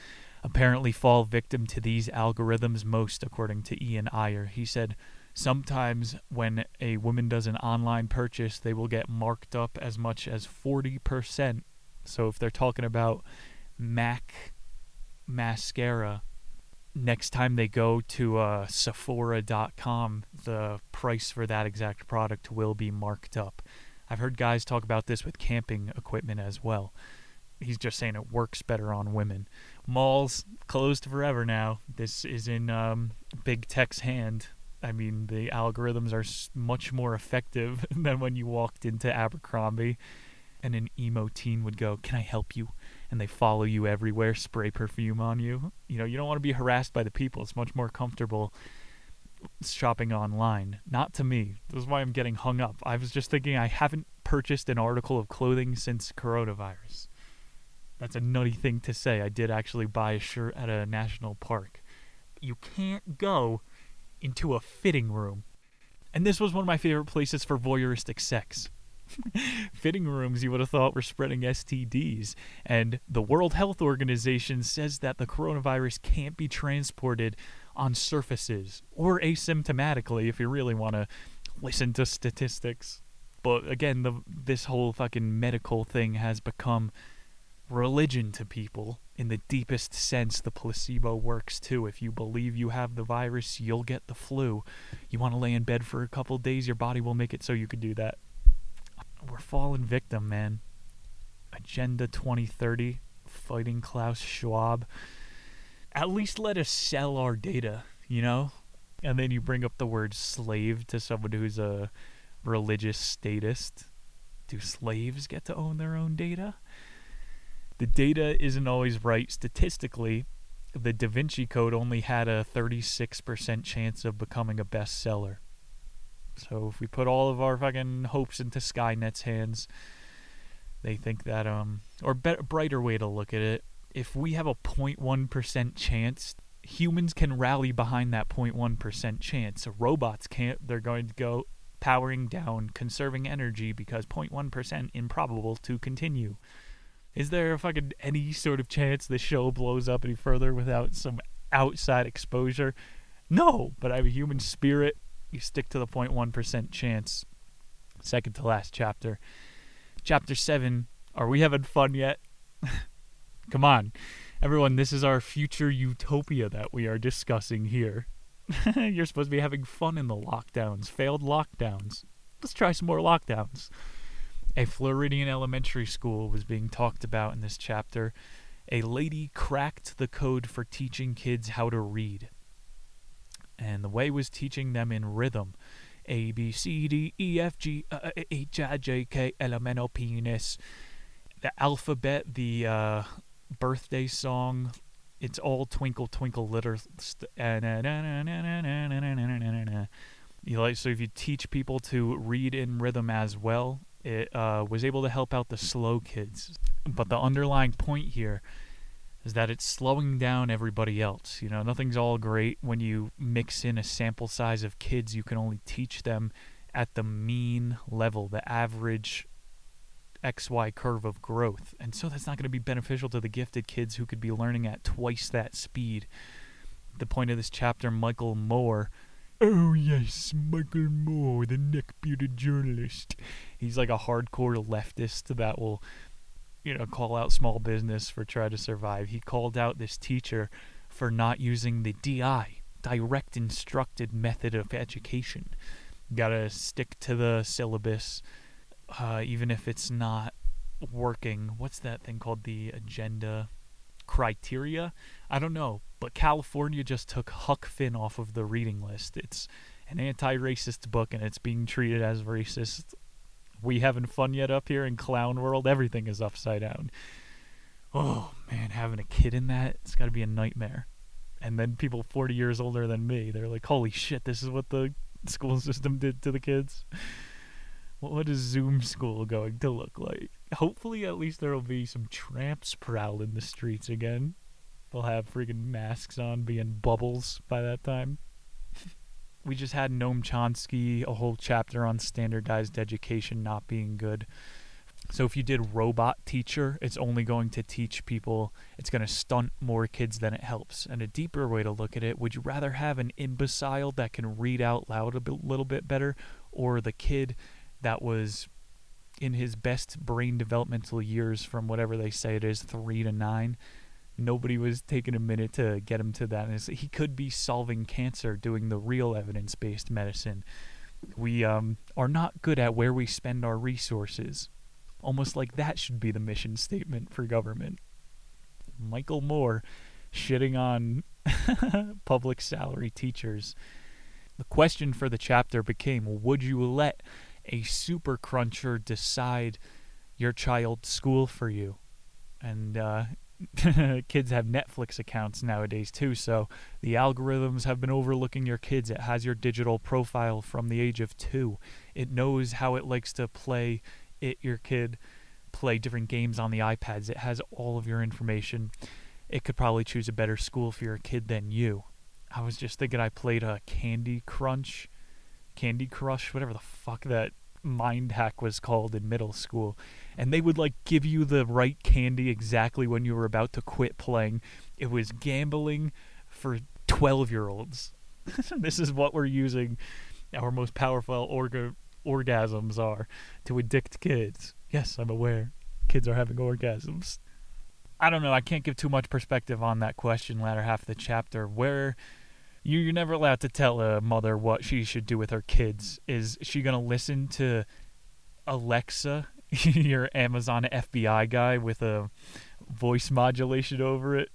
apparently fall victim to these algorithms most, according to Ian Ayres. He said, Sometimes when a woman does an online purchase, they will get marked up as much as 40%. So if they're talking about MAC mascara, next time they go to uh, Sephora.com, the price for that exact product will be marked up. I've heard guys talk about this with camping equipment as well. He's just saying it works better on women. Malls closed forever now. This is in um, big tech's hand. I mean, the algorithms are much more effective *laughs* than when you walked into Abercrombie and an emo teen would go, Can I help you? And they follow you everywhere, spray perfume on you. You know, you don't want to be harassed by the people. It's much more comfortable shopping online. Not to me. This is why I'm getting hung up. I was just thinking I haven't purchased an article of clothing since coronavirus. That's a nutty thing to say. I did actually buy a shirt at a national park. You can't go into a fitting room. And this was one of my favorite places for voyeuristic sex. *laughs* fitting rooms you would have thought were spreading STDs. And the World Health Organization says that the coronavirus can't be transported on surfaces or asymptomatically if you really want to listen to statistics. But again, the this whole fucking medical thing has become religion to people in the deepest sense the placebo works too if you believe you have the virus you'll get the flu you want to lay in bed for a couple days your body will make it so you could do that we're falling victim man. Agenda 2030 fighting klaus schwab. At least let us sell our data you know? And then you bring up the word slave to someone who's a religious statist. Do slaves get to own their own data? The data isn't always right. Statistically. The Da Vinci Code only had a 36% chance of becoming a bestseller. So if we put all of our fucking hopes into Skynet's hands, they think that um or better brighter way to look at it, if we have a 0.1% chance, humans can rally behind that 0.1% chance. Robots can't. They're going to go powering down, conserving energy because 0.1% improbable to continue. Is there a fucking any sort of chance the show blows up any further without some outside exposure? No, but I have a human spirit. You stick to the 0.1% chance. Second to last chapter. Chapter 7. Are we having fun yet? *laughs* Come on. Everyone, this is our future utopia that we are discussing here. *laughs* You're supposed to be having fun in the lockdowns, failed lockdowns. Let's try some more lockdowns. A Floridian elementary school was being talked about in this chapter. A lady cracked the code for teaching kids how to read. And the way was teaching them in rhythm. A B C D E F G uh, H I J K L M N O penis. The alphabet, the uh, birthday song, it's all twinkle twinkle little. You like so if you teach people to read in rhythm as well, it uh, was able to help out the slow kids. But the underlying point here is that it's slowing down everybody else. You know, nothing's all great when you mix in a sample size of kids. You can only teach them at the mean level, the average XY curve of growth. And so that's not going to be beneficial to the gifted kids who could be learning at twice that speed. The point of this chapter, Michael Moore Oh, yes, Michael Moore, the neck bearded journalist. He's like a hardcore leftist that will, you know, call out small business for try to survive. He called out this teacher for not using the DI, direct instructed method of education. gotta stick to the syllabus, uh, even if it's not working. What's that thing called? The agenda criteria? I don't know, but California just took Huck Finn off of the reading list. It's an anti-racist book and it's being treated as racist. We having fun yet up here in clown world? Everything is upside down. Oh man, having a kid in that, it's got to be a nightmare. And then people 40 years older than me, they're like, "Holy shit, this is what the school system did to the kids." What is Zoom school going to look like? Hopefully, at least there will be some tramps prowling the streets again. They'll have freaking masks on, being bubbles by that time. We just had Noam Chomsky, a whole chapter on standardized education not being good. So if you did robot teacher, it's only going to teach people, it's going to stunt more kids than it helps. And a deeper way to look at it, would you rather have an imbecile that can read out loud a little bit better or the kid that was in his best brain developmental years from whatever they say it is, 3 to 9? Nobody was taking a minute to get him to that. And he could be solving cancer, doing the real evidence based medicine. We um, are not good at where we spend our resources. Almost like that should be the mission statement for government. Michael Moore shitting on *laughs* public salary teachers. The question for the chapter became Would you let a super cruncher decide your child's school for you? And uh, *laughs* kids have Netflix accounts nowadays too, so the algorithms have been overlooking your kids. It has your digital profile from the age of two. It knows how it likes to play it your kid play different games on the iPads. It has all of your information. It could probably choose a better school for your kid than you. I was just thinking I played a Candy Crunch, Candy Crush, whatever the fuck that mind hack was called in middle school and they would like give you the right candy exactly when you were about to quit playing it was gambling for 12 year olds *laughs* this is what we're using our most powerful orga- orgasms are to addict kids. Yes, I'm aware. Kids are having orgasms. I don't know. I can't give too much perspective on that question, latter half of the chapter, where you're never allowed to tell a mother what she should do with her kids. Is she going to listen to Alexa, *laughs* your Amazon FBI guy, with a voice modulation over it?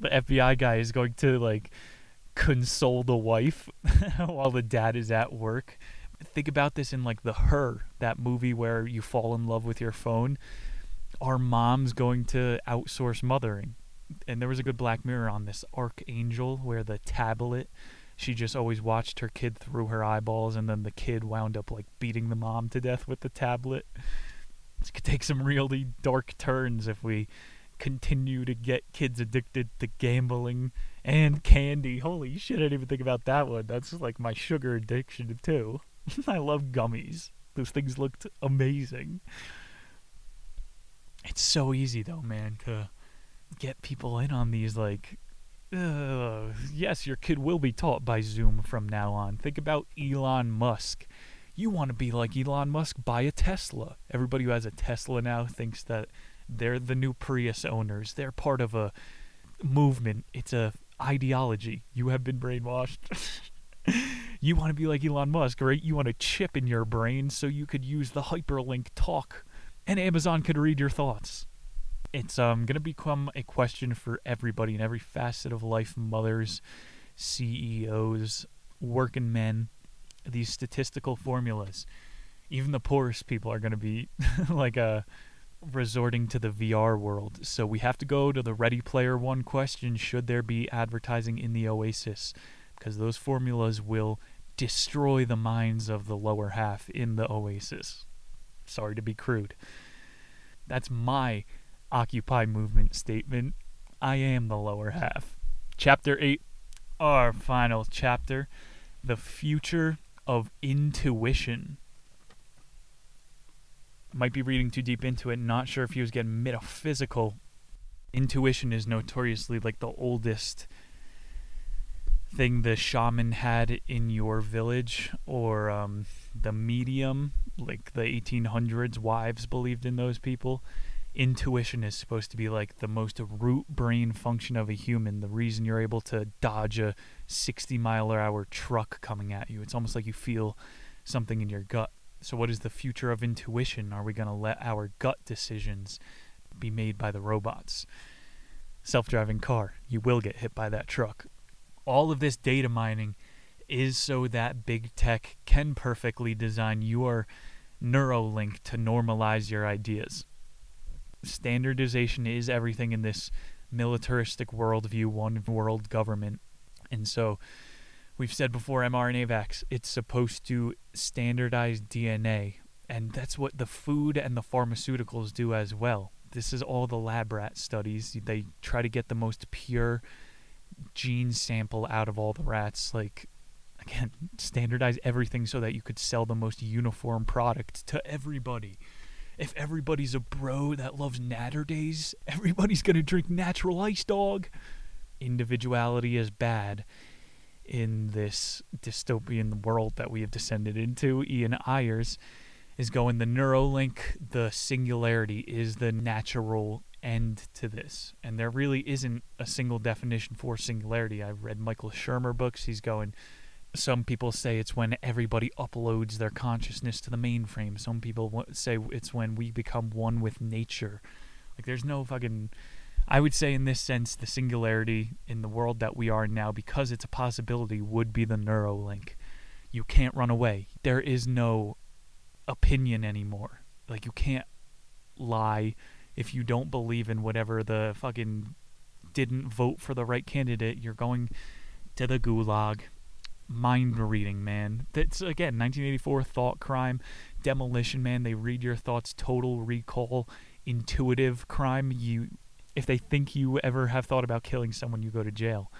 The FBI guy is going to, like, console the wife *laughs* while the dad is at work. Think about this in, like, The Her, that movie where you fall in love with your phone are moms going to outsource mothering? And there was a good Black Mirror on this Arkangel where the tablet, she just always watched her kid through her eyeballs, and then the kid wound up like beating the mom to death with the tablet. This could take some really dark turns if we continue to get kids addicted to gambling and candy. Holy shit, I didn't even think about that one. That's like my sugar addiction too. *laughs* I love gummies. Those things looked amazing. It's so easy though, man, to get people in on these like uh, yes, your kid will be taught by Zoom from now on. Think about Elon Musk. You want to be like Elon Musk? Buy a Tesla. Everybody who has a Tesla now thinks that they're the new Prius owners. They're part of a movement. It's a ideology. You have been brainwashed. *laughs* you want to be like Elon Musk, right? You want a chip in your brain so you could use the hyperlink talk and Amazon could read your thoughts. It's um going to become a question for everybody in every facet of life mothers, CEOs, working men, these statistical formulas. Even the poorest people are going to be *laughs* like uh, resorting to the VR world. So we have to go to the Ready Player One question should there be advertising in the Oasis? Because those formulas will destroy the minds of the lower half in the Oasis. Sorry to be crude. That's my Occupy movement statement. I am the lower half. Chapter 8, our final chapter The Future of Intuition. Might be reading too deep into it, not sure if he was getting metaphysical. Intuition is notoriously like the oldest thing the shaman had in your village or um, the medium like the 1800s wives believed in those people intuition is supposed to be like the most root brain function of a human the reason you're able to dodge a 60 mile per hour truck coming at you. It's almost like you feel something in your gut. So what is the future of intuition? Are we going to let our gut decisions be made by the robots? Self-driving car you will get hit by that truck. All of this data mining is so that big tech can perfectly design your Neuralink to normalize your ideas. Standardization is everything in this militaristic worldview, one world government. And so we've said before mRNA vax, it's supposed to standardize DNA. And that's what the food and the pharmaceuticals do as well. This is all the lab rat studies. They try to get the most pure gene sample out of all the rats like again *laughs* standardize everything so that you could sell the most uniform product to everybody if everybody's a bro that loves Naturdays everybody's going to drink natural ice dog individuality is bad in this dystopian world that we have descended into ian ayres is going the neuralink the singularity is the natural end to this. And there really isn't a single definition for singularity. I've read Michael Shermer books. He's going, some people say it's when everybody uploads their consciousness to the mainframe. Some people say it's when we become one with nature. Like, there's no fucking. I would say, in this sense, the singularity in the world that we are now, because it's a possibility, would be the Neuralink. You can't run away. There is no opinion anymore. Like, you can't lie if you don't believe in whatever the fucking didn't vote for the right candidate, you're going to the gulag. Mind reading, man. That's again 1984 thought crime, demolition man. They read your thoughts. Total recall, intuitive crime. You, if they think you ever have thought about killing someone, you go to jail.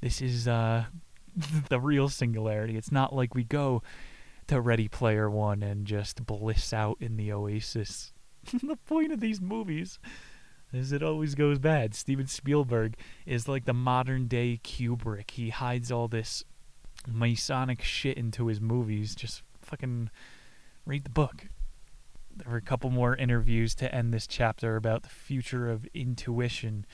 This is uh, *laughs* the real singularity. It's not like we go to Ready Player One and just bliss out in the oasis. *laughs* the point of these movies is it always goes bad. Steven Spielberg is like the modern day Kubrick. He hides all this Masonic shit into his movies, just fucking read the book. There were a couple more interviews to end this chapter about the future of intuition.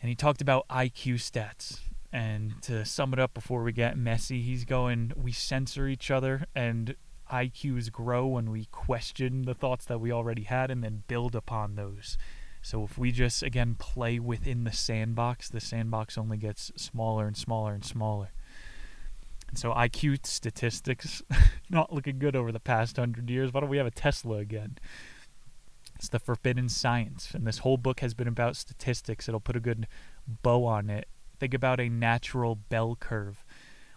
And he talked about IQ stats. And to sum it up before we get messy, he's going, we censor each other and IQs grow when we question the thoughts that we already had and then build upon those. So if we just, again, play within the sandbox, the sandbox only gets smaller and smaller and smaller. So IQ statistics *laughs* not looking good over the past hundred years. Why don't we have a Tesla again? It's the forbidden science, and this whole book has been about statistics. It'll put a good bow on it. Think about a natural bell curve.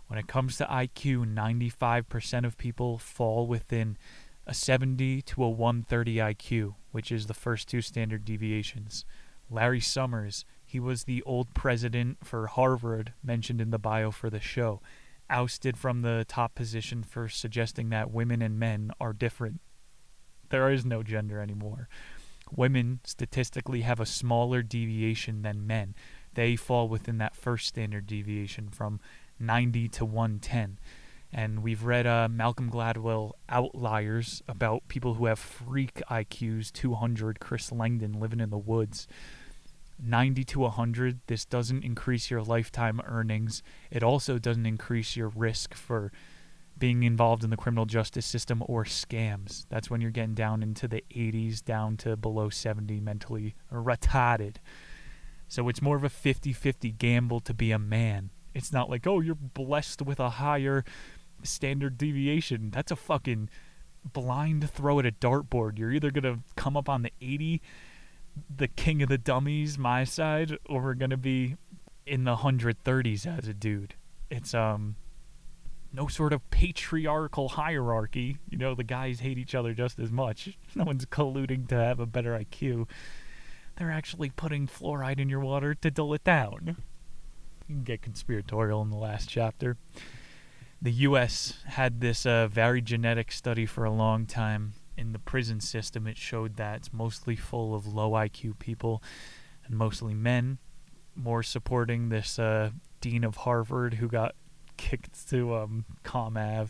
When it comes to IQ, 95% of people fall within a 70 to a 130 IQ, which is the first two standard deviations. Larry Summers, he was the old president for Harvard mentioned in the bio for the show ousted from the top position for suggesting that women and men are different. There is no gender anymore. Women statistically have a smaller deviation than men. They fall within that first standard deviation from 90 to 110. And we've read uh, Malcolm Gladwell Outliers about people who have freak IQs 200, Chris Langan living in the woods. 90 to 100, this doesn't increase your lifetime earnings. It also doesn't increase your risk for being involved in the criminal justice system or scams. That's when you're getting down into the 80s, down to below 70 mentally retarded. So it's more of a 50 50 gamble to be a man. It's not like, oh, you're blessed with a higher standard deviation. That's a fucking blind throw at a dartboard. You're either going to come up on the 80 the king of the dummies, my side, or we're gonna be in the hundred thirties as a dude. It's um no sort of patriarchal hierarchy. You know, the guys hate each other just as much. *laughs* No one's colluding to have a better IQ. They're actually putting fluoride in your water to dull it down. You can get conspiratorial in the last chapter. The U.S. had this uh, very genetic study for a long time in the prison system, it showed that it's mostly full of low IQ people and mostly men. More supporting this uh, dean of Harvard who got kicked to um, ComAv.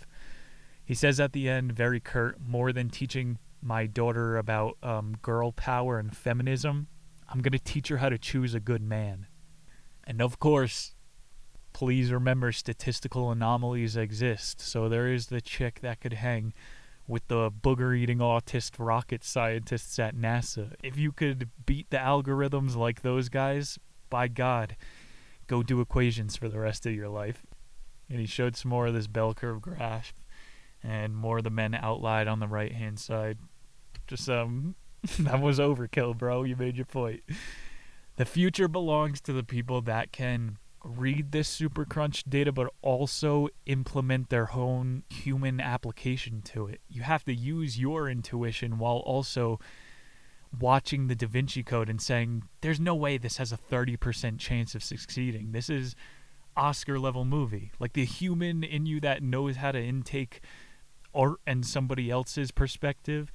He says at the end, very curt, more than teaching my daughter about um, girl power and feminism, I'm going to teach her how to choose a good man. And of course, please remember statistical anomalies exist. So there is the chick that could hang with the booger eating autist rocket scientists at NASA. If you could beat the algorithms like those guys, by God, go do equations for the rest of your life. And he showed some more of this bell curve graph and more of the men outlined on the right hand side. Just um *laughs* that was overkill, bro. You made your point. The future belongs to the people that can read this super crunch data but also implement their own human application to it. You have to use your intuition while also watching the da vinci code and saying there's no way this has a 30% chance of succeeding. This is oscar level movie. Like the human in you that knows how to intake art and somebody else's perspective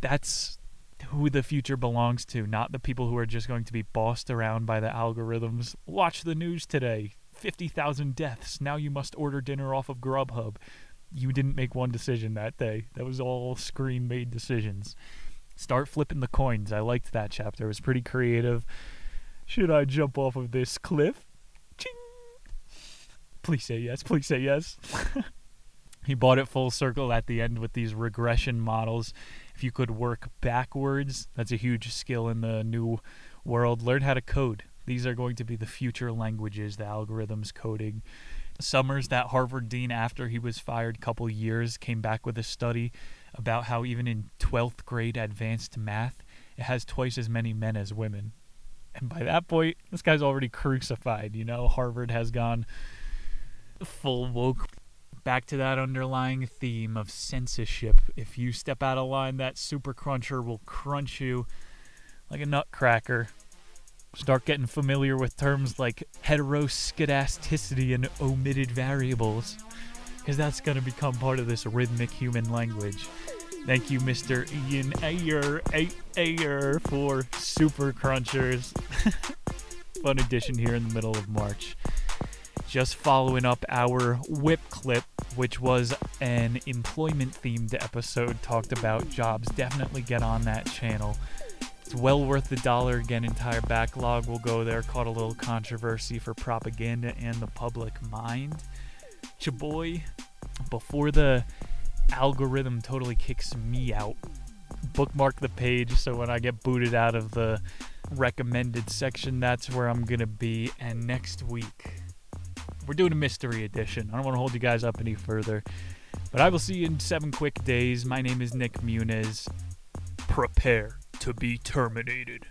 that's who the future belongs to, not the people who are just going to be bossed around by the algorithms. Watch the news today 50,000 deaths. Now you must order dinner off of Grubhub. You didn't make one decision that day. That was all screen made decisions. Start flipping the coins. I liked that chapter. It was pretty creative. Should I jump off of this cliff? Ching! Please say yes. Please say yes. *laughs* he bought it full circle at the end with these regression models if you could work backwards, that's a huge skill in the new world. Learn how to code. These are going to be the future languages, the algorithms coding. Summers, that Harvard dean, after he was fired couple years, came back with a study about how even in 12th grade advanced math, it has twice as many men as women. And by that point, this guy's already crucified. You know, Harvard has gone full woke back to that underlying theme of censorship. If you step out of line, that super cruncher will crunch you like a nutcracker. Start getting familiar with terms like heteroskedasticity and omitted variables, because that's going to become part of this rhythmic human language. Thank you, Mr. Ian Ayres, Ayres for Super Crunchers. *laughs* Fun edition here in the middle of March. Just following up our whip clip, which was an employment themed episode, talked about jobs. Definitely get on that channel. It's well worth the dollar. Again, entire backlog will go there. Caught a little controversy for propaganda and the public mind. Chaboy, before the algorithm totally kicks me out, bookmark the page so when I get booted out of the recommended section, that's where I'm going to be. And next week, we're doing a mystery edition. I don't want to hold you guys up any further, but I will see you in seven quick days. My name is Nick Muniz. Prepare to be terminated.